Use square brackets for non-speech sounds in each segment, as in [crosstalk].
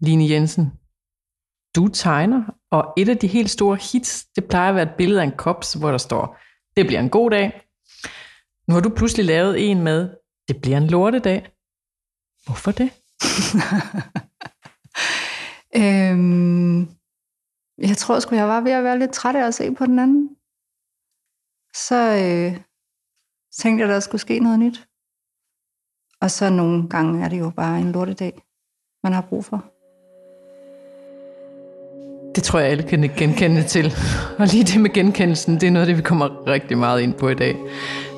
Line Jensen, du tegner, og et af de helt store hits, det plejer at være et billede af en kops, hvor der står, det bliver en god dag. Nu har du pludselig lavet en med, det bliver en lortedag. Hvorfor det? [laughs] øhm, jeg tror sgu, jeg var ved at være lidt træt af at se på den anden. Så øh, tænkte jeg, der skulle ske noget nyt. Og så nogle gange er det jo bare en lortedag, man har brug for. Det tror jeg, alle kan genkende til. Og lige det med genkendelsen, det er noget af det, vi kommer rigtig meget ind på i dag.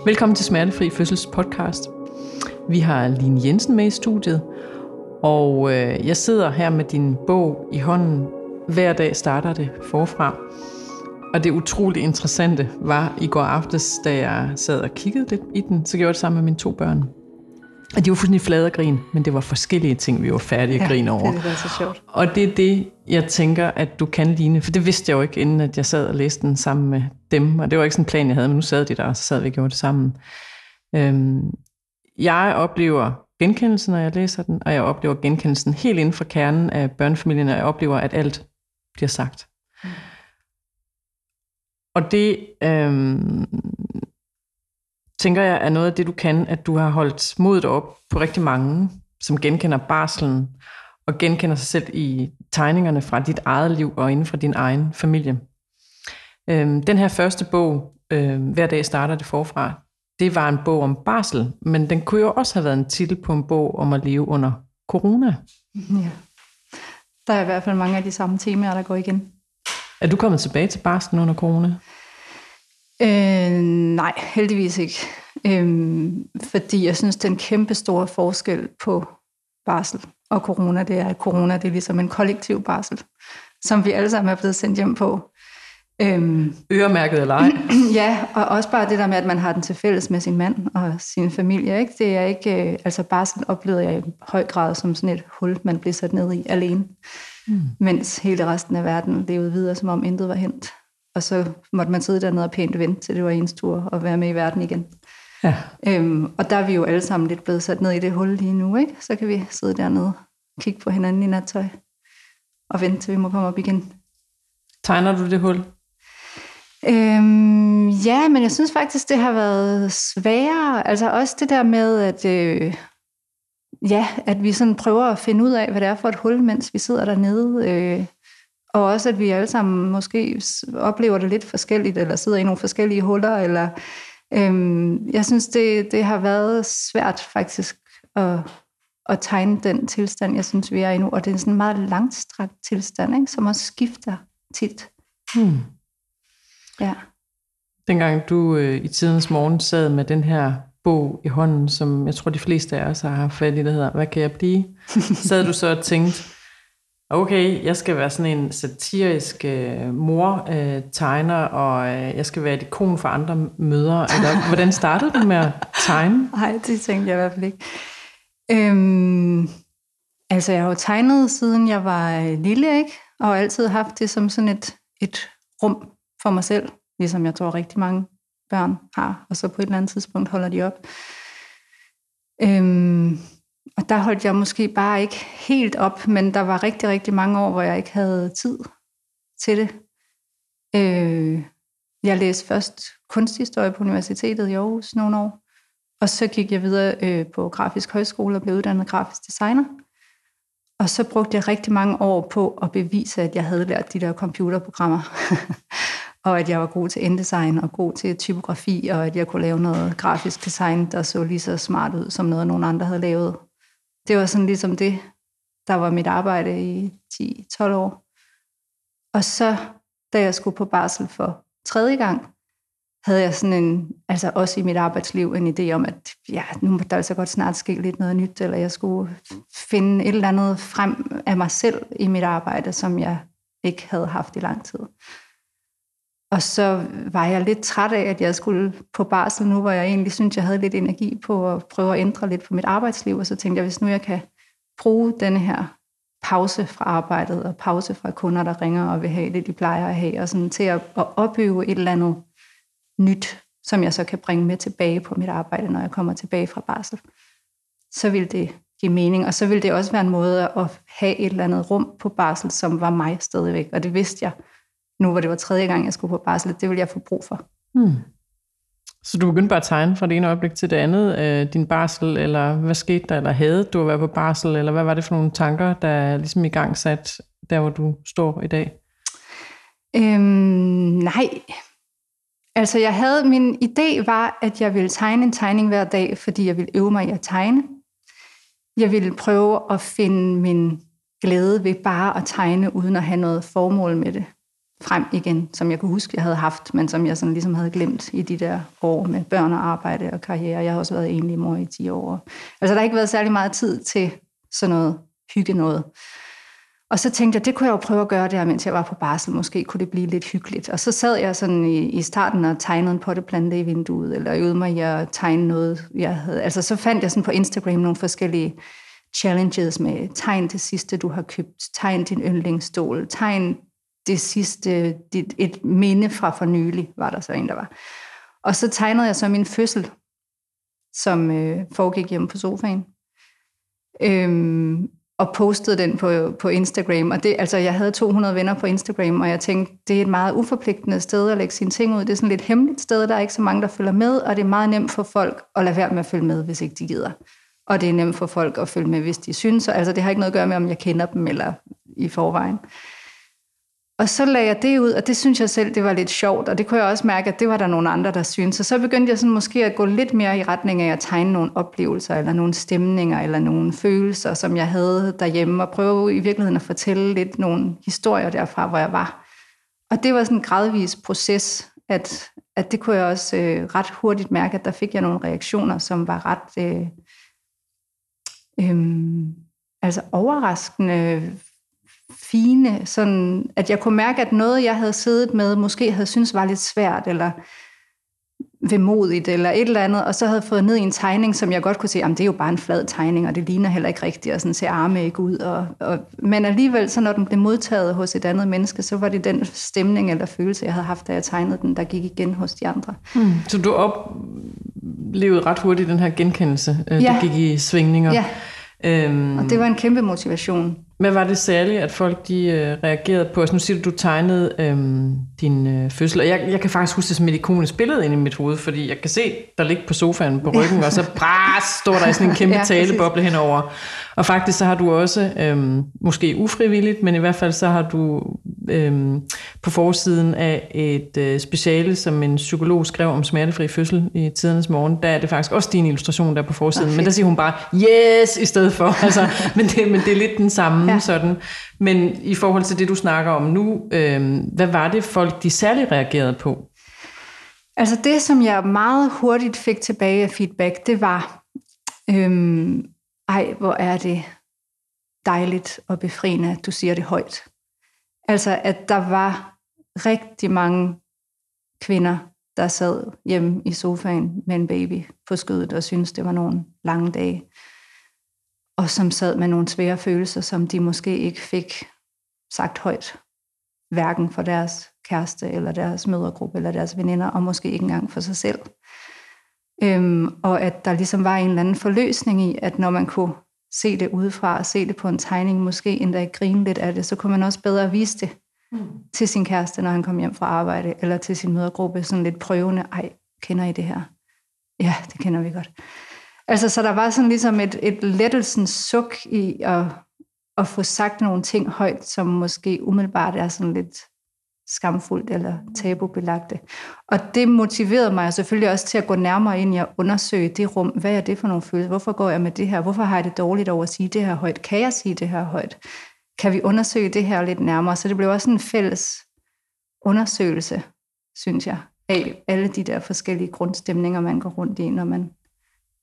Velkommen til Smertefri Fødsels podcast. Vi har Line Jensen med i studiet, og øh, jeg sidder her med din bog i hånden. Hver dag starter det forfra. Og det utrolig interessante var i går aftes, da jeg sad og kiggede lidt i den, så gjorde jeg det sammen med mine to børn. Og de var fuldstændig flade af grin, men det var forskellige ting, vi var færdige at grine over. det er så sjovt. Og det er det, jeg tænker, at du kan ligne, for det vidste jeg jo ikke, inden at jeg sad og læste den sammen med dem. Og det var ikke sådan en plan, jeg havde, men nu sad de der, og så sad vi og gjorde det sammen. Øhm, jeg oplever genkendelsen, når jeg læser den, og jeg oplever genkendelsen helt inden for kernen af børnefamilien, og jeg oplever, at alt bliver sagt. Mm. Og det øhm, tænker jeg er noget af det, du kan, at du har holdt modet op på rigtig mange, som genkender barselen, og genkender sig selv i tegningerne fra dit eget liv og inden for din egen familie. Øhm, den her første bog, øhm, Hver dag starter det forfra, det var en bog om barsel, men den kunne jo også have været en titel på en bog om at leve under corona. Ja. Der er i hvert fald mange af de samme temaer, der går igen. Er du kommet tilbage til barslen under corona? Øh, nej, heldigvis ikke. Øh, fordi jeg synes, den kæmpe store forskel på barsel og corona, det er, at corona det er ligesom en kollektiv barsel, som vi alle sammen er blevet sendt hjem på. Øhm, Øremærket eller ej? [clears throat] ja, og også bare det der med, at man har den til fælles med sin mand og sin familie. Ikke? Det er ikke, øh, altså barsel oplevede jeg i høj grad som sådan et hul, man blev sat ned i alene. Mm. Mens hele resten af verden levede videre, som om intet var hent. Og så måtte man sidde dernede og pænt vente, til det var ens tur at være med i verden igen. Ja. Øhm, og der er vi jo alle sammen lidt blevet sat ned i det hul lige nu, ikke? Så kan vi sidde dernede og kigge på hinanden i nattøj og vente, til vi må komme op igen. Tegner du det hul? Øhm, ja, men jeg synes faktisk, det har været sværere. Altså også det der med, at, øh, ja, at vi sådan prøver at finde ud af, hvad det er for et hul, mens vi sidder dernede. Øh, og også, at vi alle sammen måske oplever det lidt forskelligt, eller sidder i nogle forskellige huller. Eller, øhm, jeg synes, det, det har været svært faktisk at, at tegne den tilstand, jeg synes, vi er i nu. Og det er sådan en meget langstrakt tilstand, ikke? som også skifter tit. Hmm. Ja. Dengang du øh, i tidens morgen sad med den her bog i hånden, som jeg tror de fleste af os har haft fat i, der hedder Hvad kan jeg blive? [laughs] sad du så og tænkte, okay, jeg skal være sådan en satirisk øh, mor-tegner, øh, og øh, jeg skal være et ikon for andre møder. Eller, [laughs] hvordan startede du med at tegne? Nej, det tænkte jeg i hvert fald ikke. Øhm, altså, jeg har jo tegnet, siden jeg var lille, ikke? Og altid haft det som sådan et, et rum for mig selv, ligesom jeg tror rigtig mange børn har, og så på et eller andet tidspunkt holder de op. Øhm, og der holdt jeg måske bare ikke helt op, men der var rigtig, rigtig mange år, hvor jeg ikke havde tid til det. Øh, jeg læste først kunsthistorie på universitetet i Aarhus nogle år, og så gik jeg videre øh, på grafisk højskole og blev uddannet grafisk designer. Og så brugte jeg rigtig mange år på at bevise, at jeg havde lært de der computerprogrammer. [laughs] og at jeg var god til InDesign og god til typografi, og at jeg kunne lave noget grafisk design, der så lige så smart ud, som noget, nogen andre havde lavet. Det var sådan ligesom det, der var mit arbejde i 10-12 år. Og så, da jeg skulle på barsel for tredje gang, havde jeg sådan en, altså også i mit arbejdsliv, en idé om, at ja, nu må der altså godt snart ske lidt noget nyt, eller jeg skulle finde et eller andet frem af mig selv i mit arbejde, som jeg ikke havde haft i lang tid. Og så var jeg lidt træt af, at jeg skulle på barsel nu, hvor jeg egentlig synes, jeg havde lidt energi på at prøve at ændre lidt på mit arbejdsliv. Og så tænkte jeg, hvis nu jeg kan bruge denne her pause fra arbejdet og pause fra kunder, der ringer og vil have det, de plejer at have, og sådan til at, at opbygge et eller andet nyt, som jeg så kan bringe med tilbage på mit arbejde, når jeg kommer tilbage fra barsel, så vil det give mening. Og så vil det også være en måde at have et eller andet rum på barsel, som var mig stadigvæk. Og det vidste jeg, nu hvor det var tredje gang, jeg skulle på barsel, det ville jeg få brug for. Hmm. Så du begyndte bare at tegne fra det ene øjeblik til det andet, øh, din barsel, eller hvad skete der, eller havde du at være på barsel, eller hvad var det for nogle tanker, der ligesom i gang sat, der hvor du står i dag? Øhm, nej. Altså jeg havde, min idé var, at jeg ville tegne en tegning hver dag, fordi jeg ville øve mig i at tegne. Jeg ville prøve at finde min glæde ved bare at tegne, uden at have noget formål med det frem igen, som jeg kunne huske, jeg havde haft, men som jeg sådan ligesom havde glemt i de der år med børn og arbejde og karriere. Jeg har også været enlig mor i 10 år. Altså der har ikke været særlig meget tid til sådan noget hygge noget. Og så tænkte jeg, det kunne jeg jo prøve at gøre der, mens jeg var på barsel. Måske kunne det blive lidt hyggeligt. Og så sad jeg sådan i, i starten og tegnede en potteplante i vinduet, eller øvede mig i at tegne noget, jeg havde. Altså så fandt jeg sådan på Instagram nogle forskellige challenges med tegn det sidste, du har købt, tegn din yndlingsstol, tegn det sidste, det, et minde fra for nylig, var der så en, der var. Og så tegnede jeg så min fødsel, som øh, foregik hjemme på sofaen. Øhm, og postede den på, på Instagram. Og det, altså, jeg havde 200 venner på Instagram, og jeg tænkte, det er et meget uforpligtende sted at lægge sine ting ud. Det er sådan lidt hemmeligt sted, der er ikke så mange, der følger med, og det er meget nemt for folk at lade være med at følge med, hvis ikke de gider. Og det er nemt for folk at følge med, hvis de synes. Altså, det har ikke noget at gøre med, om jeg kender dem eller i forvejen. Og så lagde jeg det ud, og det synes jeg selv, det var lidt sjovt, og det kunne jeg også mærke, at det var der nogle andre, der synes. Så så begyndte jeg sådan måske at gå lidt mere i retning af at tegne nogle oplevelser, eller nogle stemninger, eller nogle følelser, som jeg havde derhjemme, og prøve i virkeligheden at fortælle lidt nogle historier derfra, hvor jeg var. Og det var sådan en gradvis proces, at, at det kunne jeg også øh, ret hurtigt mærke, at der fik jeg nogle reaktioner, som var ret øh, øh, altså overraskende fine, sådan at jeg kunne mærke, at noget, jeg havde siddet med, måske havde synes var lidt svært, eller vemodigt, eller et eller andet, og så havde fået ned i en tegning, som jeg godt kunne se, at det er jo bare en flad tegning, og det ligner heller ikke rigtigt, og sådan ser arme ikke ud. Og, og, men alligevel, så når den blev modtaget hos et andet menneske, så var det den stemning eller følelse, jeg havde haft, da jeg tegnede den, der gik igen hos de andre. Hmm. Så du oplevede ret hurtigt den her genkendelse, øh, ja. der gik i svingninger? Ja, øhm. og det var en kæmpe motivation. Hvad var det særligt, at folk de øh, reagerede på? Altså, nu siger du, du tegnede øhm, din øh, fødsel, og jeg, jeg kan faktisk huske det som et ikonisk billede ind i mit hoved, fordi jeg kan se, der ligger på sofaen på [laughs] ryggen, og så bras, står der sådan en kæmpe [laughs] ja, taleboble henover. Og faktisk så har du også, øhm, måske ufrivilligt, men i hvert fald så har du øhm, på forsiden af et øh, speciale, som en psykolog skrev om smertefri fødsel i tidernes morgen, der er det faktisk også din illustration der på forsiden, okay. men der siger hun bare, yes, i stedet for. [laughs] Altså, men, det, men det er lidt den samme ja. sådan. Men i forhold til det, du snakker om nu, øhm, hvad var det folk, de særligt reagerede på? Altså det, som jeg meget hurtigt fik tilbage af feedback, det var, øhm, ej, hvor er det dejligt og befriende, at du siger det højt. Altså, at der var rigtig mange kvinder, der sad hjemme i sofaen med en baby på skødet og syntes, det var nogle lange dage. Og som sad med nogle svære følelser, som de måske ikke fik sagt højt. Hverken for deres kæreste, eller deres mødergruppe, eller deres veninder, og måske ikke engang for sig selv. Øhm, og at der ligesom var en eller anden forløsning i, at når man kunne se det udefra, og se det på en tegning, måske endda grine lidt af det, så kunne man også bedre vise det mm. til sin kæreste, når han kom hjem fra arbejde, eller til sin mødergruppe, sådan lidt prøvende, ej, kender I det her? Ja, det kender vi godt. Altså, så der var sådan ligesom et, et lettelsens suk i at, at få sagt nogle ting højt, som måske umiddelbart er sådan lidt skamfuldt eller tabubelagte. Og det motiverede mig selvfølgelig også til at gå nærmere ind i at undersøge det rum. Hvad er det for nogle følelser? Hvorfor går jeg med det her? Hvorfor har jeg det dårligt over at sige det her højt? Kan jeg sige det her højt? Kan vi undersøge det her lidt nærmere? Så det blev også en fælles undersøgelse, synes jeg, af alle de der forskellige grundstemninger, man går rundt i, når man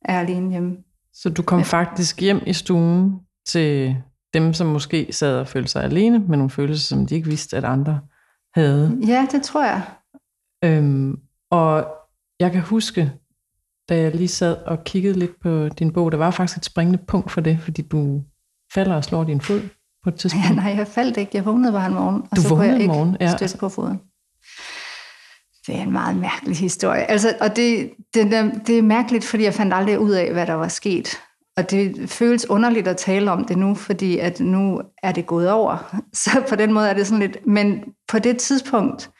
er alene hjemme. Så du kom ja. faktisk hjem i stuen til dem, som måske sad og følte sig alene med nogle følelser, som de ikke vidste, at andre havde. Ja, det tror jeg. Øhm, og jeg kan huske, da jeg lige sad og kiggede lidt på din bog, der var faktisk et springende punkt for det, fordi du falder og slår din fod på et tidspunkt. Ja, nej, jeg faldt ikke. Jeg vågnede bare en morgen, og du så kunne jeg ikke morgen, ja. støtte på foden. Det er en meget mærkelig historie. Altså, og det, det, det er mærkeligt, fordi jeg fandt aldrig ud af, hvad der var sket og det føles underligt at tale om det nu, fordi at nu er det gået over. [laughs] Så på den måde er det sådan lidt... Men på det tidspunkt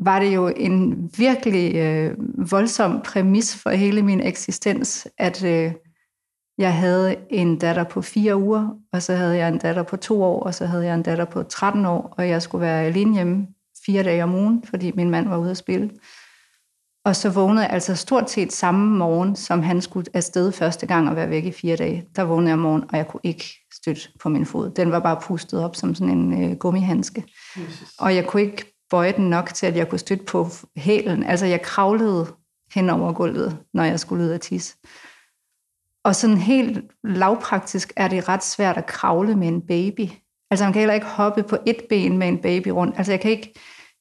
var det jo en virkelig øh, voldsom præmis for hele min eksistens, at øh, jeg havde en datter på fire uger, og så havde jeg en datter på to år, og så havde jeg en datter på 13 år, og jeg skulle være alene hjemme fire dage om ugen, fordi min mand var ude at spille. Og så vågnede jeg altså stort set samme morgen, som han skulle afsted første gang og være væk i fire dage. Der vågnede jeg om morgenen, og jeg kunne ikke støtte på min fod. Den var bare pustet op som sådan en øh, gummihandske. Jesus. Og jeg kunne ikke bøje den nok til, at jeg kunne støtte på hælen. Altså jeg kravlede hen over gulvet, når jeg skulle ud af tisse. Og sådan helt lavpraktisk er det ret svært at kravle med en baby. Altså man kan heller ikke hoppe på et ben med en baby rundt. Altså jeg kan ikke,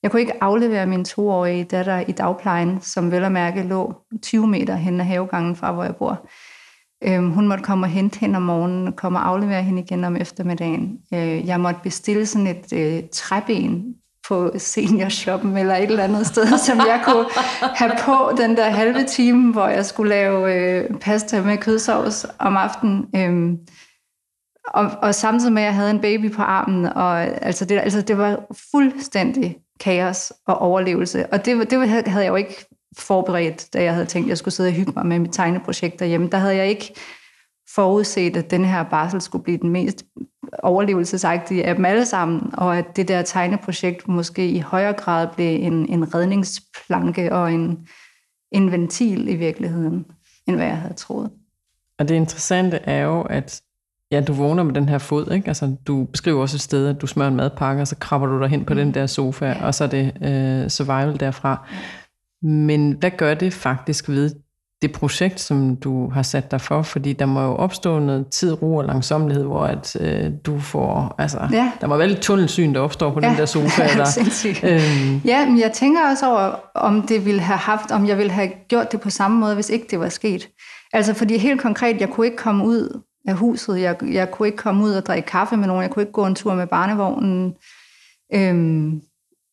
jeg kunne ikke aflevere min toårige datter i dagplejen, som vel og mærke lå 20 meter hen ad havegangen fra, hvor jeg bor. Øhm, hun måtte komme og hente hende om morgenen, komme og aflevere hende igen om eftermiddagen. Øh, jeg måtte bestille sådan et øh, træben på seniorshoppen eller et eller andet sted, som jeg kunne have på den der halve time, hvor jeg skulle lave øh, pasta med kødsovs om aftenen. Øhm, og, og samtidig med, at jeg havde en baby på armen, og altså det, altså det var fuldstændig kaos og overlevelse. Og det, det havde jeg jo ikke forberedt, da jeg havde tænkt, at jeg skulle sidde og hygge mig med mit tegneprojekt derhjemme. Der havde jeg ikke forudset, at den her barsel skulle blive den mest overlevelsesagtige af dem alle sammen, og at det der tegneprojekt måske i højere grad blev en, en redningsplanke og en, en ventil i virkeligheden, end hvad jeg havde troet. Og det interessante er jo, at ja, du vågner med den her fod, ikke? Altså, du beskriver også et sted, at du smører en madpakke, og så krabber du dig hen på mm. den der sofa, ja. og så er det øh, survival derfra. Ja. Men hvad gør det faktisk ved det projekt, som du har sat dig for, fordi der må jo opstå noget tid, ro og langsomlighed, hvor at, øh, du får, altså, ja. der må være lidt tunnelsyn, der opstår på ja. den der sofa. [laughs] Der. øhm. Ja, men jeg tænker også over, om det ville have haft, om jeg ville have gjort det på samme måde, hvis ikke det var sket. Altså, fordi helt konkret, jeg kunne ikke komme ud af huset, jeg, jeg kunne ikke komme ud og drikke kaffe med nogen, jeg kunne ikke gå en tur med barnevognen. Øhm,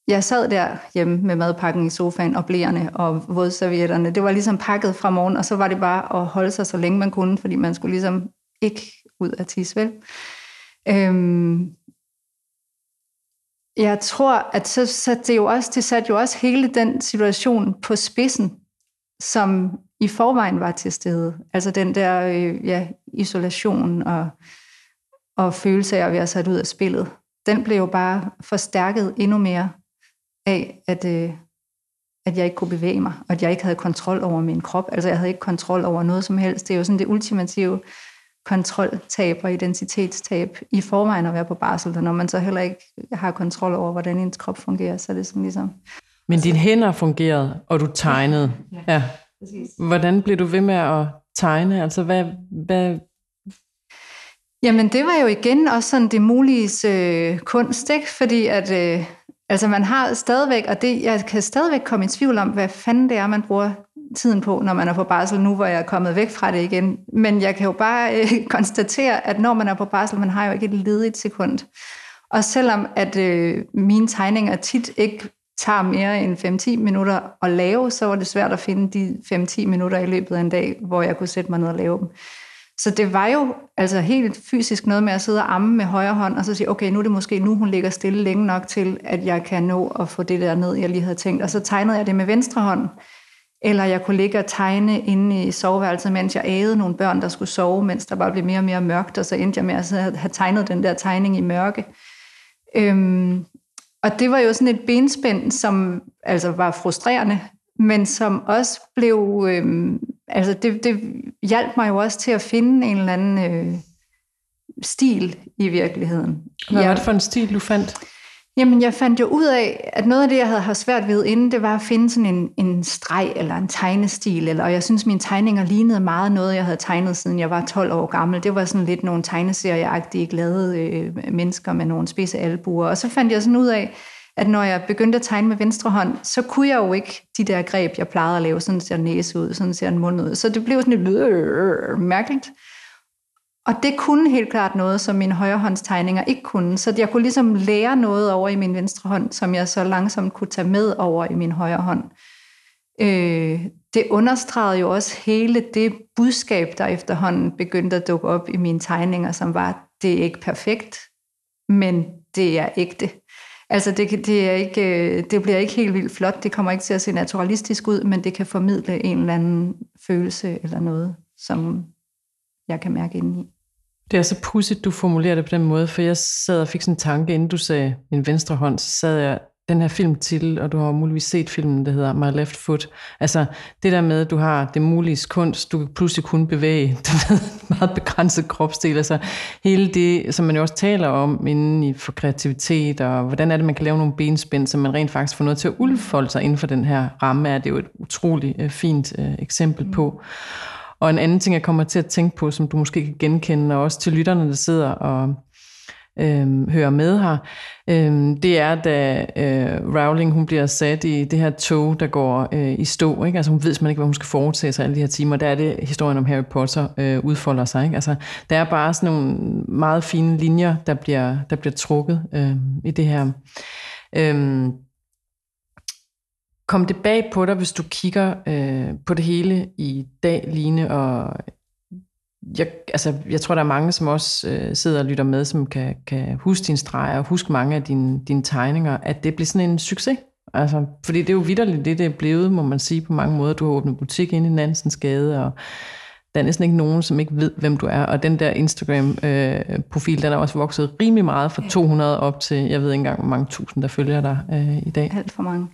jeg sad der hjemme med madpakken i sofaen og blærene og vådservietterne. Det var ligesom pakket fra morgen, og så var det bare at holde sig så længe man kunne, fordi man skulle ligesom ikke ud af tisse, vel? Øhm, jeg tror, at så satte det jo også, det satte jo også hele den situation på spidsen, som i forvejen var til stede. Altså den der øh, ja, isolation og, og følelse af at være sat ud af spillet. Den blev jo bare forstærket endnu mere af, at, øh, at jeg ikke kunne bevæge mig, og at jeg ikke havde kontrol over min krop. Altså jeg havde ikke kontrol over noget som helst. Det er jo sådan det ultimative kontroltab og identitetstab i forvejen at være på barsel, og når man så heller ikke har kontrol over, hvordan ens krop fungerer, så er det sådan ligesom... Men dine hænder fungerede, og du tegnede. Ja, ja. Ja. Hvordan blev du ved med at tegne? Altså, hvad, hvad, Jamen, det var jo igen også sådan det mulige øh, kunst, ikke? Fordi at, øh, Altså man har stadigvæk, og det, jeg kan stadigvæk komme i tvivl om, hvad fanden det er, man bruger tiden på, når man er på barsel, nu hvor jeg er kommet væk fra det igen. Men jeg kan jo bare øh, [laughs] konstatere, at når man er på barsel, man har jo ikke et ledigt sekund. Og selvom at øh, mine tegninger tit ikke tager mere end 5-10 minutter at lave, så var det svært at finde de 5-10 minutter i løbet af en dag, hvor jeg kunne sætte mig ned og lave dem. Så det var jo altså helt fysisk noget med at sidde og amme med højre hånd, og så sige, okay, nu er det måske nu, hun ligger stille længe nok til, at jeg kan nå at få det der ned, jeg lige havde tænkt. Og så tegnede jeg det med venstre hånd. Eller jeg kunne ligge og tegne inde i soveværelset, mens jeg ægede nogle børn, der skulle sove, mens der bare blev mere og mere mørkt, og så endte jeg med at have tegnet den der tegning i mørke. Øhm, og det var jo sådan et benspænd, som altså var frustrerende, men som også blev øhm, altså det, det hjalp mig jo også til at finde en eller anden øh, stil i virkeligheden. Hvad var det for en stil, du fandt? Jamen, jeg fandt jo ud af, at noget af det, jeg havde haft svært ved inden, det var at finde sådan en, en streg eller en tegnestil. Eller, og jeg synes, mine tegninger lignede meget noget, jeg havde tegnet, siden jeg var 12 år gammel. Det var sådan lidt nogle tegneserieagtige, glade øh, mennesker med nogle spidse albuer. Og så fandt jeg sådan ud af, at når jeg begyndte at tegne med venstre hånd, så kunne jeg jo ikke de der greb, jeg plejede at lave, sådan ser næse ud, sådan ser en mund ud. Så det blev sådan lidt øh, øh, øh mærkeligt. Og det kunne helt klart noget, som mine højrehåndstegninger ikke kunne. Så jeg kunne ligesom lære noget over i min venstre hånd, som jeg så langsomt kunne tage med over i min højre hånd. Øh, det understregede jo også hele det budskab, der efterhånden begyndte at dukke op i mine tegninger, som var, det er ikke perfekt, men det er ægte. Altså det, det, er ikke, øh, det bliver ikke helt vildt flot, det kommer ikke til at se naturalistisk ud, men det kan formidle en eller anden følelse eller noget, som jeg kan mærke indeni. i. Det er så pudsigt, du formulerer det på den måde, for jeg sad og fik sådan en tanke, inden du sagde min venstre hånd, så sad jeg den her film til, og du har muligvis set filmen, der hedder My Left Foot. Altså det der med, at du har det mulige kunst, du kan pludselig kun bevæge [laughs] du ved, meget begrænset kropsdel. Altså hele det, som man jo også taler om inden i for kreativitet, og hvordan er det, man kan lave nogle benspænd, så man rent faktisk får noget til at udfolde sig inden for den her ramme, er det jo et utroligt uh, fint uh, eksempel mm. Og en anden ting, jeg kommer til at tænke på, som du måske kan genkende, og også til lytterne, der sidder og øh, hører med her, øh, det er, da øh, Rowling hun bliver sat i det her tog, der går øh, i stå. Ikke? Altså hun ved simpelthen ikke, hvad hun skal foretage sig alle de her timer. Der er det, historien om Harry Potter øh, udfolder sig. Ikke? Altså, der er bare sådan nogle meget fine linjer, der bliver, der bliver trukket øh, i det her. Øh, Kom det bag på dig, hvis du kigger øh, på det hele i dag, Line, og jeg, altså, jeg tror, der er mange, som også øh, sidder og lytter med, som kan, kan huske din streger og huske mange af dine, dine tegninger, at det bliver sådan en succes. Altså, fordi det er jo vidderligt det, det er blevet, må man sige på mange måder. Du har åbnet butik inde i Nansens Gade, og der er næsten ikke nogen, som ikke ved, hvem du er. Og den der Instagram-profil, øh, den er også vokset rimelig meget fra 200 op til, jeg ved ikke engang, hvor mange tusind, der følger dig øh, i dag. Alt for mange.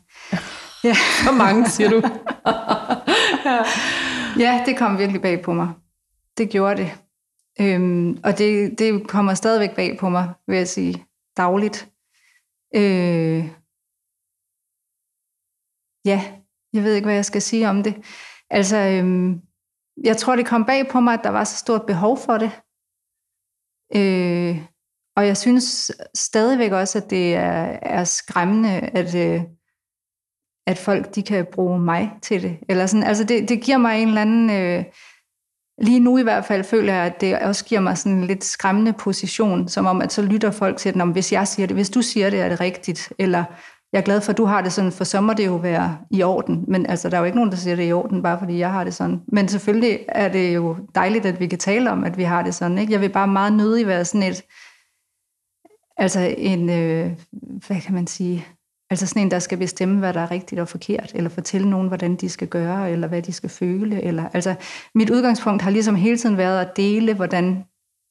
[laughs] Ja. Så mange, siger du? ja. [laughs] ja, det kom virkelig bag på mig. Det gjorde det. Øhm, og det, det kommer stadigvæk bag på mig, vil jeg sige, dagligt. Øh, ja, jeg ved ikke, hvad jeg skal sige om det. Altså, øhm, jeg tror, det kom bag på mig, at der var så stort behov for det. Øh, og jeg synes stadigvæk også, at det er, er skræmmende, at, øh, at folk de kan bruge mig til det. Eller sådan, altså det, det giver mig en eller anden... Øh, lige nu i hvert fald føler jeg, at det også giver mig sådan en lidt skræmmende position, som om, at så lytter folk til den, hvis jeg siger det, hvis du siger det, er det rigtigt, eller jeg er glad for, at du har det sådan, for så må det jo være i orden. Men altså, der er jo ikke nogen, der siger det er i orden, bare fordi jeg har det sådan. Men selvfølgelig er det jo dejligt, at vi kan tale om, at vi har det sådan. Ikke? Jeg vil bare meget nødig være sådan et, altså en, øh, hvad kan man sige, Altså sådan en, der skal bestemme, hvad der er rigtigt og forkert, eller fortælle nogen, hvordan de skal gøre, eller hvad de skal føle. Eller, altså, mit udgangspunkt har ligesom hele tiden været at dele, hvordan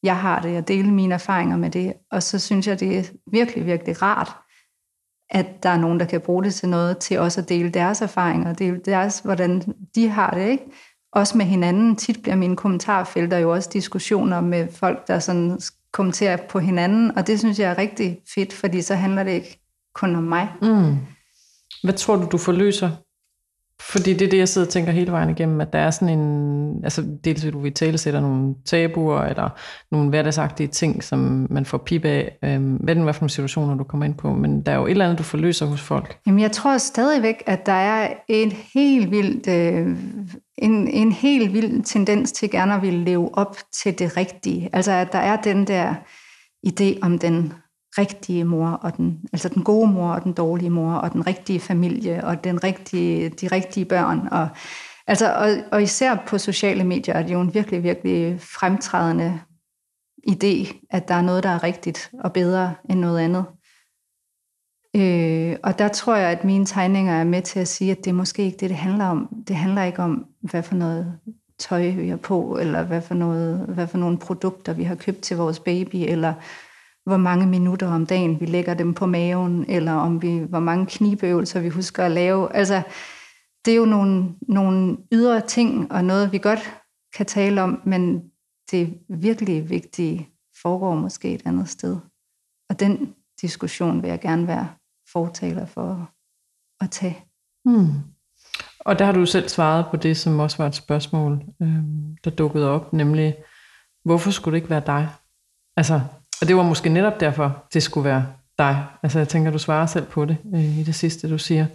jeg har det, og dele mine erfaringer med det. Og så synes jeg, det er virkelig, virkelig rart, at der er nogen, der kan bruge det til noget, til også at dele deres erfaringer, dele deres, hvordan de har det, ikke? Også med hinanden. Tit bliver mine kommentarfelter jo også diskussioner med folk, der sådan kommenterer på hinanden, og det synes jeg er rigtig fedt, fordi så handler det ikke kun om mig. Mm. Hvad tror du, du forløser? Fordi det er det, jeg sidder og tænker hele vejen igennem, at der er sådan en, altså dels vil du i tale sætter nogle tabuer, eller nogle hverdagsagtige ting, som man får pip af, øhm, hvad den hvad for nogle situationer, du kommer ind på, men der er jo et eller andet, du forløser hos folk. Jamen jeg tror stadigvæk, at der er en helt vild, øh, en, en helt vild tendens til gerne at ville leve op til det rigtige. Altså at der er den der idé om den rigtige mor, og den, altså den gode mor og den dårlige mor, og den rigtige familie, og den rigtige, de rigtige børn. Og, altså, og, og især på sociale medier er det jo en virkelig, virkelig fremtrædende idé, at der er noget, der er rigtigt og bedre end noget andet. Øh, og der tror jeg, at mine tegninger er med til at sige, at det er måske ikke det, det handler om. Det handler ikke om, hvad for noget tøj vi har på, eller hvad for, noget, hvad for nogle produkter vi har købt til vores baby, eller hvor mange minutter om dagen vi lægger dem på maven, eller om vi, hvor mange knibeøvelser vi husker at lave. Altså, det er jo nogle, nogle ydre ting, og noget vi godt kan tale om, men det virkelig vigtige foregår måske et andet sted. Og den diskussion vil jeg gerne være fortaler for at tage. Hmm. Og der har du selv svaret på det, som også var et spørgsmål, øh, der dukkede op, nemlig, hvorfor skulle det ikke være dig? Altså, og det var måske netop derfor, det skulle være dig. Altså jeg tænker, du svarer selv på det øh, i det sidste, du siger.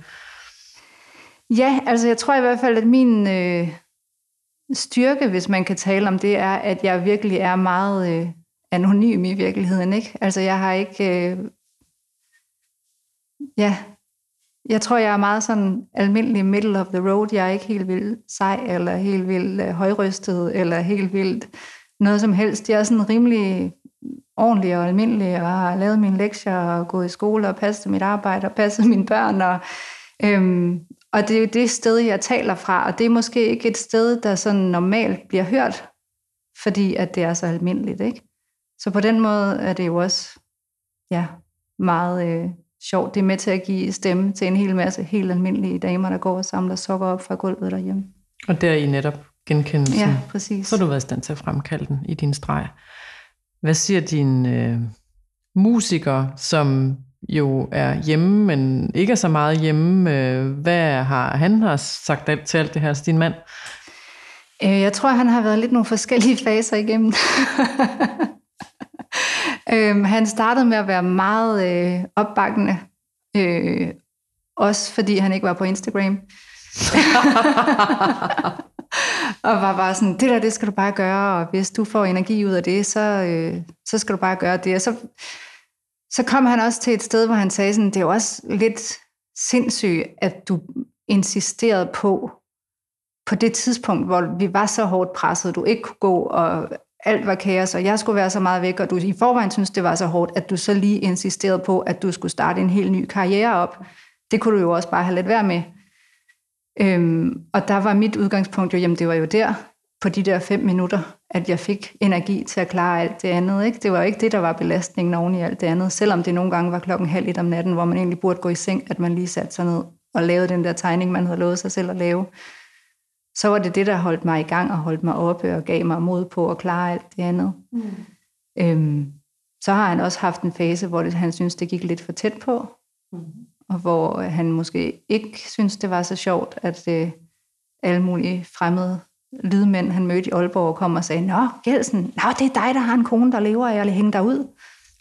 Ja, altså jeg tror i hvert fald, at min øh, styrke, hvis man kan tale om det, er, at jeg virkelig er meget øh, anonym i virkeligheden. Ikke? Altså jeg har ikke... Øh, ja, Jeg tror, jeg er meget sådan almindelig middle of the road. Jeg er ikke helt vildt sej, eller helt vildt øh, højrystet, eller helt vildt noget som helst. Jeg er sådan rimelig ordentlig og almindelig, og har lavet mine lektier, og gået i skole, og passet mit arbejde, og passet mine børn. Og, øhm, og det er jo det sted, jeg taler fra, og det er måske ikke et sted, der sådan normalt bliver hørt, fordi at det er så almindeligt. Ikke? Så på den måde er det jo også ja, meget øh, sjovt. Det er med til at give stemme til en hel masse helt almindelige damer, der går og samler sokker op fra gulvet derhjemme. Og der er I netop genkendelsen. Ja, præcis. Så har du været i stand til at fremkalde den i din streg. Hvad siger dine øh, musikere, som jo er hjemme, men ikke er så meget hjemme? Øh, hvad har han har sagt alt til alt det her, din mand? Øh, jeg tror, han har været lidt nogle forskellige [laughs] faser igennem. [laughs] øhm, han startede med at være meget øh, opbakkende, øh, også fordi han ikke var på Instagram. [laughs] og var bare sådan, det der, det skal du bare gøre, og hvis du får energi ud af det, så, øh, så skal du bare gøre det. Og så, så kom han også til et sted, hvor han sagde sådan, det er jo også lidt sindssygt, at du insisterede på, på det tidspunkt, hvor vi var så hårdt presset, du ikke kunne gå, og alt var kaos, og jeg skulle være så meget væk, og du i forvejen synes det var så hårdt, at du så lige insisterede på, at du skulle starte en helt ny karriere op. Det kunne du jo også bare have lidt værd med. Øhm, og der var mit udgangspunkt jo, jamen det var jo der, på de der fem minutter, at jeg fik energi til at klare alt det andet. Ikke? Det var ikke det, der var belastningen oven i alt det andet, selvom det nogle gange var klokken halv et om natten, hvor man egentlig burde gå i seng, at man lige satte sig ned og lavede den der tegning, man havde lovet sig selv at lave. Så var det det, der holdt mig i gang og holdt mig oppe og gav mig mod på at klare alt det andet. Mm. Øhm, så har han også haft en fase, hvor det, han synes, det gik lidt for tæt på. Mm og hvor han måske ikke synes, det var så sjovt, at øh, alle mulige fremmede lydmænd, han mødte i Aalborg, kom og sagde, Nå, Gelsen, nå, det er dig, der har en kone, der lever af at hænge dig ud.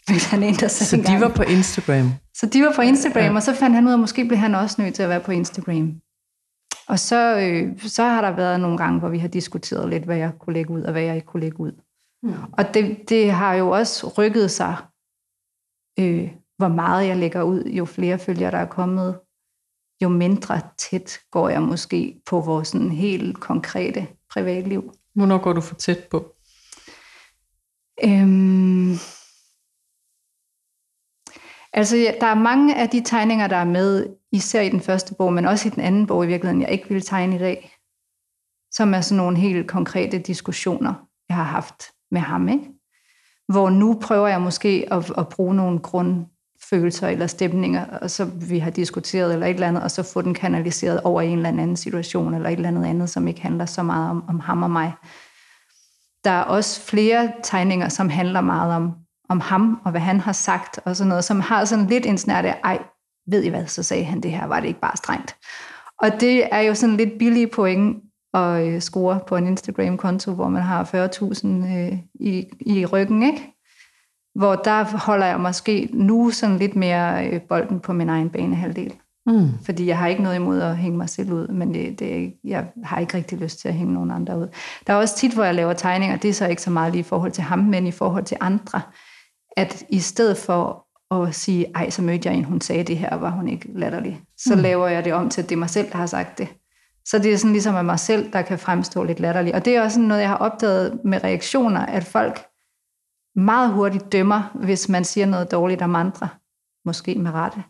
[laughs] Han endte så de gang. var på Instagram? Så de var på Instagram, ja. og så fandt han ud af, at måske blev han også nødt til at være på Instagram. Og så, øh, så har der været nogle gange, hvor vi har diskuteret lidt, hvad jeg kunne lægge ud, og hvad jeg ikke kunne lægge ud. Mm. Og det, det har jo også rykket sig øh, hvor meget jeg lægger ud, jo flere følgere der er kommet, jo mindre tæt går jeg måske på vores sådan helt konkrete privatliv. Hvornår går du for tæt på? Øhm, altså, ja, der er mange af de tegninger, der er med, især i den første bog, men også i den anden bog i virkeligheden, jeg ikke vil tegne i dag, som er sådan nogle helt konkrete diskussioner, jeg har haft med ham. Ikke? Hvor nu prøver jeg måske at, at bruge nogle grund følelser eller stemninger, og så vi har diskuteret eller et eller andet, og så få den kanaliseret over i en eller anden situation, eller et eller andet andet, som ikke handler så meget om, om ham og mig. Der er også flere tegninger, som handler meget om, om ham, og hvad han har sagt, og sådan noget, som har sådan lidt en snært af, ej, ved I hvad, så sagde han det her, var det ikke bare strengt. Og det er jo sådan lidt billige point at øh, score på en Instagram-konto, hvor man har 40.000 øh, i, i ryggen, ikke? Hvor der holder jeg måske nu sådan lidt mere øh, bolden på min egen banehalvdel. Mm. Fordi jeg har ikke noget imod at hænge mig selv ud, men det, det, jeg har ikke rigtig lyst til at hænge nogen andre ud. Der er også tit, hvor jeg laver tegninger, det er så ikke så meget lige i forhold til ham, men i forhold til andre, at i stedet for at sige, ej, så mødte jeg en, hun sagde det her, var hun ikke latterlig, så mm. laver jeg det om til, at det er mig selv, der har sagt det. Så det er sådan ligesom at mig selv, der kan fremstå lidt latterlig. Og det er også noget, jeg har opdaget med reaktioner, at folk meget hurtigt dømmer, hvis man siger noget dårligt om andre. Måske med rette.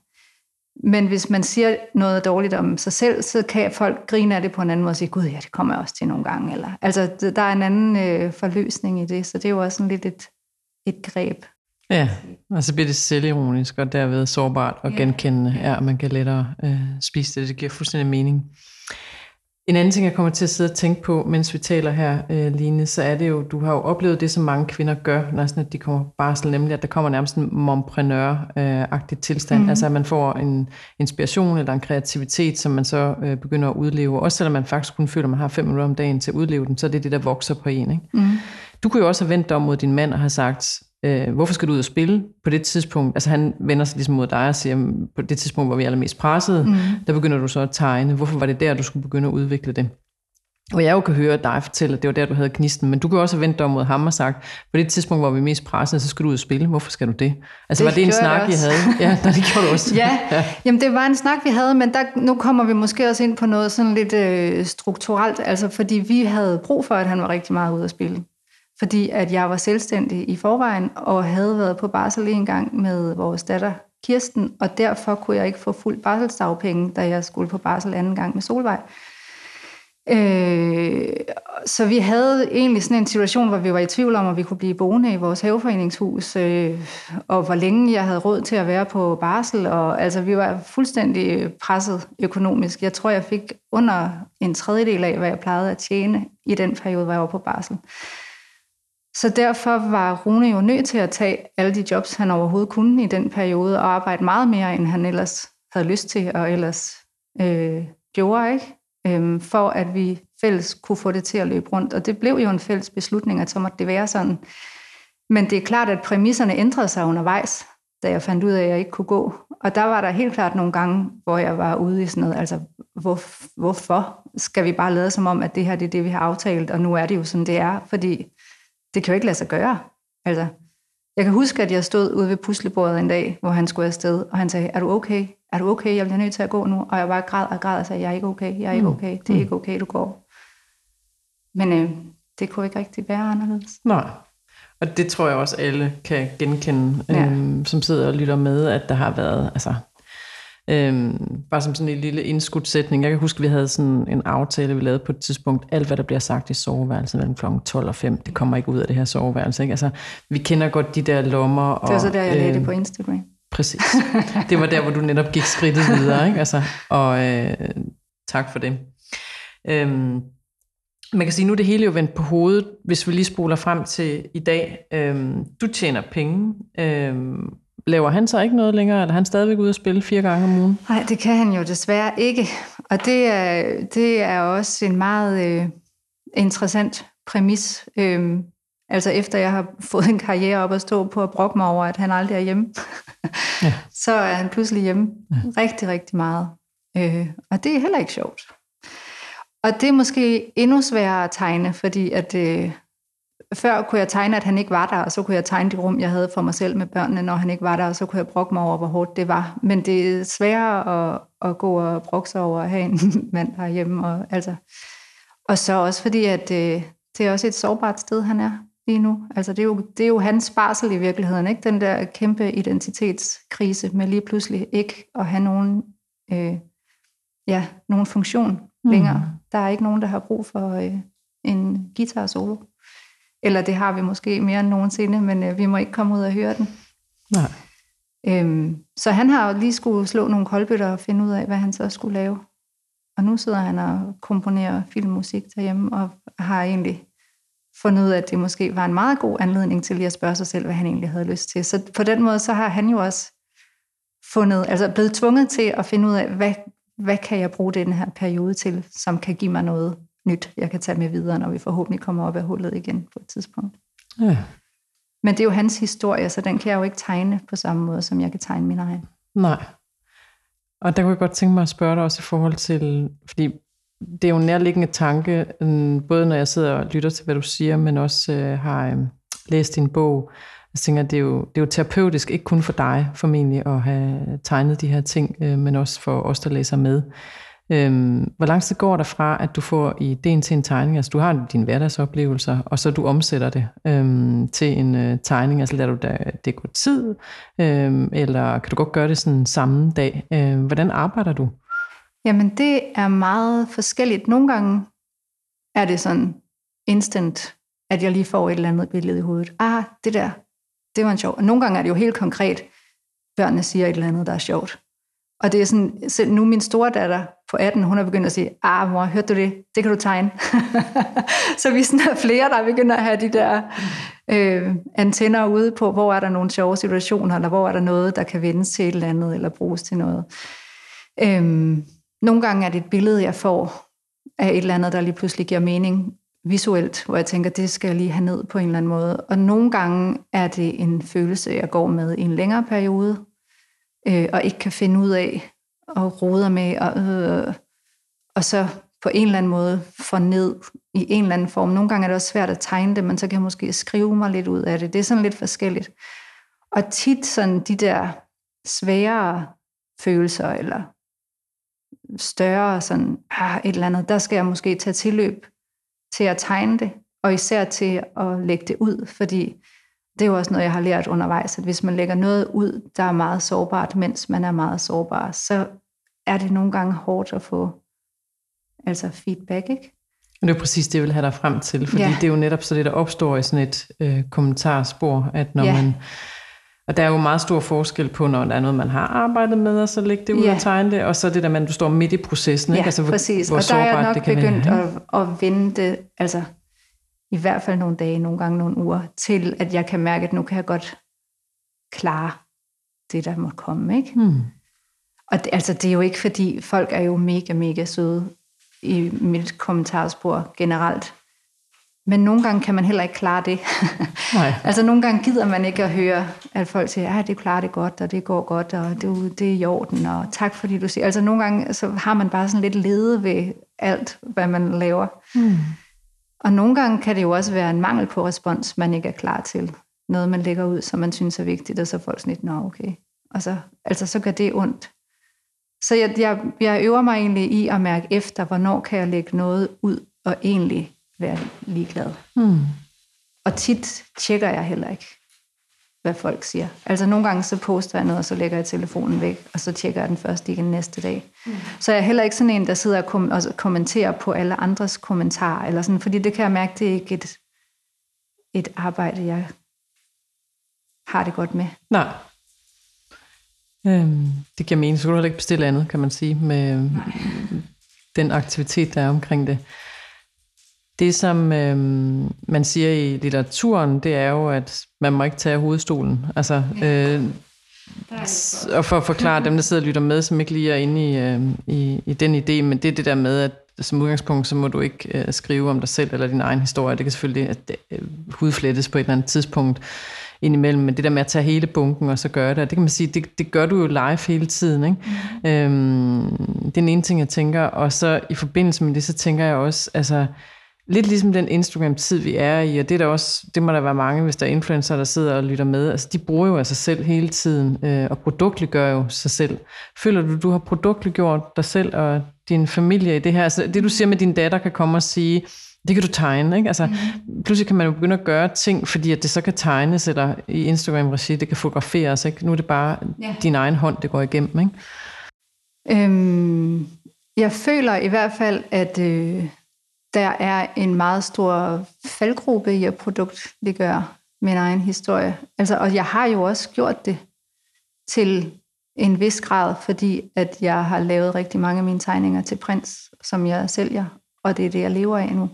Men hvis man siger noget dårligt om sig selv, så kan folk grine af det på en anden måde og sige, gud ja, det kommer jeg også til nogle gange. Eller, altså, der er en anden øh, forløsning i det, så det er jo også sådan lidt et, et greb. Ja, og så bliver det selvironisk og derved sårbart og ja. genkendende, ja, og man kan lettere øh, spise det. Det giver fuldstændig mening. En anden ting, jeg kommer til at sidde og tænke på, mens vi taler her, øh, Line, så er det jo, du har jo oplevet det, som mange kvinder gør, når sådan, at de kommer på barsel, nemlig at der kommer nærmest en momprenør-agtig tilstand. Mm. Altså at man får en inspiration eller en kreativitet, som man så øh, begynder at udleve. Også selvom man faktisk kun føler, at man har fem minutter om dagen til at udleve den, så er det det, der vokser på en. Ikke? Mm. Du kunne jo også have vendt dig om mod din mand og have sagt, øh, hvorfor skal du ud og spille på det tidspunkt? Altså han vender sig ligesom mod dig og siger, på det tidspunkt, hvor vi er allermest presset, mm. der begynder du så at tegne. Hvorfor var det der, du skulle begynde at udvikle det? hvor jeg jo kan høre dig fortælle, at det var der, du havde knisten, men du kan også have vendt dig mod ham og sagt, på det tidspunkt, hvor vi er mest presset, så skal du ud og spille. Hvorfor skal du det? Altså, det var det en snak, I havde? [laughs] Ja, det gjorde du også. ja. ja, jamen det var en snak, vi havde, men der, nu kommer vi måske også ind på noget sådan lidt øh, strukturelt, altså fordi vi havde brug for, at han var rigtig meget ude at spille. Fordi at jeg var selvstændig i forvejen, og havde været på barsel en gang med vores datter Kirsten, og derfor kunne jeg ikke få fuld barselsdagpenge, da jeg skulle på barsel anden gang med Solvej. Øh, så vi havde egentlig sådan en situation, hvor vi var i tvivl om, at vi kunne blive boende i vores haveforeningshus, øh, og hvor længe jeg havde råd til at være på barsel, og altså vi var fuldstændig presset økonomisk. Jeg tror, jeg fik under en tredjedel af, hvad jeg plejede at tjene i den periode, hvor jeg var på barsel. Så derfor var Rune jo nødt til at tage alle de jobs, han overhovedet kunne i den periode, og arbejde meget mere, end han ellers havde lyst til, og ellers øh, gjorde, ikke? Øhm, for at vi fælles kunne få det til at løbe rundt. Og det blev jo en fælles beslutning, at så måtte det være sådan. Men det er klart, at præmisserne ændrede sig undervejs, da jeg fandt ud af, at jeg ikke kunne gå. Og der var der helt klart nogle gange, hvor jeg var ude i sådan noget, altså hvor, hvorfor skal vi bare lade som om, at det her det er det, vi har aftalt, og nu er det jo sådan, det er, fordi det kan jo ikke lade sig gøre. Altså, jeg kan huske, at jeg stod ude ved puslebordet en dag, hvor han skulle afsted, og han sagde, er du okay? Er du okay? Jeg bliver nødt til at gå nu. Og jeg bare græd og græd og sagde, jeg er ikke okay, jeg er ikke mm. okay, det er ikke okay, du går. Men øh, det kunne ikke rigtig være anderledes. Nej. Og det tror jeg også alle kan genkende, ja. øhm, som sidder og lytter med, at der har været, altså Øhm, bare som sådan en lille indskudsætning. Jeg kan huske, at vi havde sådan en aftale, vi lavede på et tidspunkt. Alt, hvad der bliver sagt i soveværelset mellem kl. 12 og 5, det kommer ikke ud af det her soveværelse. Ikke? Altså, vi kender godt de der lommer. Og, det var så der, jeg lagde øh, det på Instagram. Præcis. [laughs] Det var der, hvor du netop gik skridtet videre. Ikke? Altså, og øh, tak for det. Øhm, man kan sige, nu er det hele jo vendt på hovedet, hvis vi lige spoler frem til i dag. Øhm, du tjener penge, øhm, Laver han så ikke noget længere, eller er han stadigvæk ude at spille fire gange om ugen? Nej, det kan han jo desværre ikke. Og det er, det er også en meget øh, interessant præmis. Øhm, altså efter jeg har [laughs] fået en karriere op at stå på at brokke mig over, at han aldrig er hjemme, [laughs] ja. [laughs] så er han pludselig hjemme ja. rigtig, rigtig meget. Øh, og det er heller ikke sjovt. Og det er måske endnu sværere at tegne, fordi at... Øh, før kunne jeg tegne, at han ikke var der, og så kunne jeg tegne det rum, jeg havde for mig selv med børnene, når han ikke var der, og så kunne jeg brokke mig over, hvor hårdt det var. Men det er sværere at, at gå og brokke sig over at have en [laughs] mand derhjemme. Og, altså. og så også fordi, at øh, det er også et sårbart sted, han er lige nu. Altså det er jo, det er jo hans barsel i virkeligheden, ikke? Den der kæmpe identitetskrise med lige pludselig ikke at have nogen, øh, ja, nogen funktion længere. Mm. Der er ikke nogen, der har brug for øh, en guitar solo. Eller det har vi måske mere end nogensinde, men øh, vi må ikke komme ud og høre den. Nej. Øhm, så han har lige skulle slå nogle koldbøtter og finde ud af, hvad han så skulle lave. Og nu sidder han og komponerer filmmusik derhjemme, og har egentlig fundet ud af, at det måske var en meget god anledning til lige at spørge sig selv, hvad han egentlig havde lyst til. Så på den måde, så har han jo også fundet, altså blevet tvunget til at finde ud af, hvad, hvad kan jeg bruge den her periode til, som kan give mig noget nyt, jeg kan tage med videre, når vi forhåbentlig kommer op af hullet igen på et tidspunkt. Ja. Men det er jo hans historie, så den kan jeg jo ikke tegne på samme måde, som jeg kan tegne min egen. Nej. Og der kunne jeg godt tænke mig at spørge dig også i forhold til, fordi det er jo en nærliggende tanke, både når jeg sidder og lytter til, hvad du siger, men også øh, har øh, læst din bog. Jeg tænker, det er, jo, det er jo terapeutisk, ikke kun for dig formentlig, at have tegnet de her ting, øh, men også for os, der læser med. Øhm, hvor lang tid går der fra, at du får ideen til en tegning, altså du har dine hverdagsoplevelser, og så du omsætter det øhm, til en øh, tegning, altså lader du det, det gå tid, øhm, eller kan du godt gøre det sådan samme dag? Øhm, hvordan arbejder du? Jamen det er meget forskelligt. Nogle gange er det sådan instant, at jeg lige får et eller andet billede i hovedet. Ah, det der, det var en sjov. Og nogle gange er det jo helt konkret, børnene siger et eller andet, der er sjovt. Og det er sådan, selv nu min store datter på 18, hun er begyndt at sige, ah mor, hørte du det? Det kan du tegne. [laughs] så vi sådan er flere, der begynder at have de der øh, antenner ude på, hvor er der nogle sjove situationer, eller hvor er der noget, der kan vendes til et eller andet, eller bruges til noget. Øhm, nogle gange er det et billede, jeg får af et eller andet, der lige pludselig giver mening visuelt, hvor jeg tænker, det skal jeg lige have ned på en eller anden måde. Og nogle gange er det en følelse, jeg går med i en længere periode, øh, og ikke kan finde ud af, og roder med, og, øh, og så på en eller anden måde får ned i en eller anden form. Nogle gange er det også svært at tegne det, men så kan jeg måske skrive mig lidt ud af det. Det er sådan lidt forskelligt. Og tit sådan de der svære følelser, eller større sådan, ah, et eller andet, der skal jeg måske tage tilløb til at tegne det, og især til at lægge det ud, fordi det er jo også noget, jeg har lært undervejs, at hvis man lægger noget ud, der er meget sårbart, mens man er meget sårbar, så er det nogle gange hårdt at få altså feedback, ikke? Og det er præcis det, jeg vil have dig frem til, fordi ja. det er jo netop så det, der opstår i sådan et øh, kommentarspor, at når ja. man... Og der er jo meget stor forskel på, når der er noget, man har arbejdet med, og så lægge det ud ja. og tegne det, og så det der, man du står midt i processen, ja, ikke? Altså, hvor, præcis. Hvor og der er jeg nok begyndt at, at vente, altså i hvert fald nogle dage, nogle gange nogle uger, til at jeg kan mærke, at nu kan jeg godt klare det, der må komme. Ikke? Hmm. Og det, altså, det er jo ikke fordi, folk er jo mega, mega søde i mit kommentarspor generelt. Men nogle gange kan man heller ikke klare det. [laughs] Nej. altså nogle gange gider man ikke at høre, at folk siger, at det klarer det godt, og det går godt, og det, det er i orden, og tak fordi du siger. Altså nogle gange så har man bare sådan lidt lede ved alt, hvad man laver. Hmm. Og nogle gange kan det jo også være en mangel på respons, man ikke er klar til. Noget, man lægger ud, som man synes er vigtigt, og så folk sådan lidt, nå okay. Og så, altså, så gør det ondt. Så jeg, jeg, jeg øver mig egentlig i at mærke efter, hvornår kan jeg lægge noget ud, og egentlig være ligeglad. Hmm. Og tit tjekker jeg heller ikke, hvad folk siger. Altså nogle gange så poster jeg noget, og så lægger jeg telefonen væk, og så tjekker jeg den først igen næste dag. Mm. Så jeg er heller ikke sådan en, der sidder og, kom- og kommenterer på alle andres kommentarer, eller sådan, fordi det kan jeg mærke, det er ikke et, et arbejde, jeg har det godt med. Nej. Øhm, det giver mening, så kan du heller ikke bestille andet, kan man sige, med Nej. den aktivitet, der er omkring det. Det, som øh, man siger i litteraturen, det er jo, at man må ikke tage hovedstolen. Altså, øh, og for at forklare dem, der sidder og lytter med, som ikke lige er inde i, øh, i, i den idé, men det er det der med, at som udgangspunkt, så må du ikke øh, skrive om dig selv eller din egen historie. Det kan selvfølgelig at, øh, hudflettes på et eller andet tidspunkt indimellem, men det der med at tage hele bunken og så gøre det, det kan man sige, det, det gør du jo live hele tiden. Ikke? Mm. Øhm, det er den ene ting, jeg tænker, og så i forbindelse med det, så tænker jeg også, altså, lidt ligesom den Instagram-tid, vi er i, og det, er der også, det må der være mange, hvis der er influencer, der sidder og lytter med. Altså, de bruger jo af sig selv hele tiden, øh, og produktliggør jo sig selv. Føler du, du har produktliggjort dig selv og din familie i det her? Altså, det du siger med din datter kan komme og sige, det kan du tegne, ikke? Altså, mm. pludselig kan man jo begynde at gøre ting, fordi at det så kan tegnes, eller i Instagram-regi, det kan fotograferes, ikke? Nu er det bare ja. din egen hånd, det går igennem, ikke? Øhm, jeg føler i hvert fald, at... Øh der er en meget stor faldgruppe i at produktliggøre min egen historie. Altså, og jeg har jo også gjort det til en vis grad, fordi at jeg har lavet rigtig mange af mine tegninger til prins, som jeg sælger, og det er det, jeg lever af nu.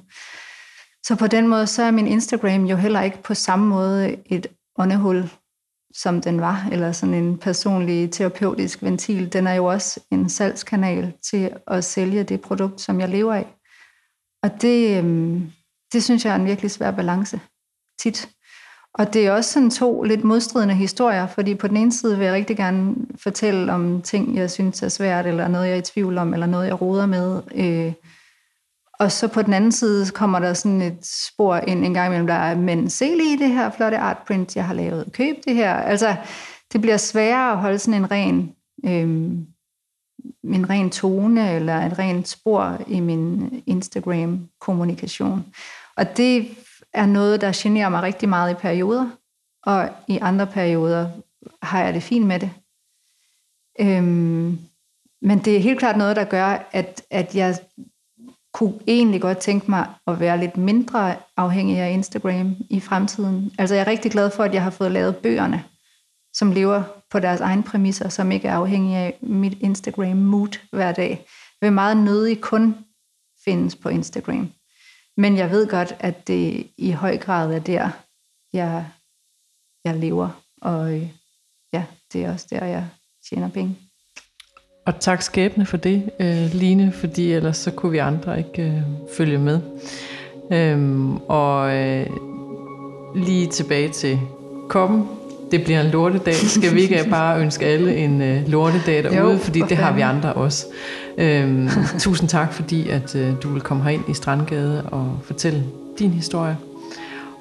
Så på den måde, så er min Instagram jo heller ikke på samme måde et åndehul, som den var, eller sådan en personlig terapeutisk ventil. Den er jo også en salgskanal til at sælge det produkt, som jeg lever af. Og det, øhm, det synes jeg er en virkelig svær balance, tit. Og det er også sådan to lidt modstridende historier, fordi på den ene side vil jeg rigtig gerne fortælle om ting, jeg synes er svært, eller noget, jeg er i tvivl om, eller noget, jeg roder med. Øh, og så på den anden side kommer der sådan et spor ind en gang imellem, der er, men se lige det her flotte artprint, jeg har lavet. Køb det her. Altså, det bliver sværere at holde sådan en ren øh, min ren tone eller et rent spor i min Instagram-kommunikation. Og det er noget, der generer mig rigtig meget i perioder, og i andre perioder har jeg det fint med det. Øhm, men det er helt klart noget, der gør, at, at jeg kunne egentlig godt tænke mig at være lidt mindre afhængig af Instagram i fremtiden. Altså jeg er rigtig glad for, at jeg har fået lavet bøgerne, som lever på deres egen præmisser, som ikke er afhængige af mit Instagram-mood hver dag. Vil meget nødig kun findes på Instagram. Men jeg ved godt, at det i høj grad er der, jeg, jeg lever. Og øh, ja, det er også der, jeg tjener penge. Og tak skæbne for det, øh, Line, fordi ellers så kunne vi andre ikke øh, følge med. Øhm, og øh, lige tilbage til koppen det bliver en lortedag. Skal vi ikke bare ønske alle en uh, lortedag derude, jo, fordi det har vi andre også. Øhm, [laughs] tusind tak, fordi at uh, du vil komme herind i Strandgade og fortælle din historie.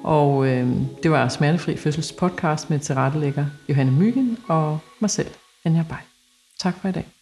Og øh, det var Smertefri Fødsels podcast med tilrettelægger Johanne Myggen og mig selv, Anja Bay. Tak for i dag.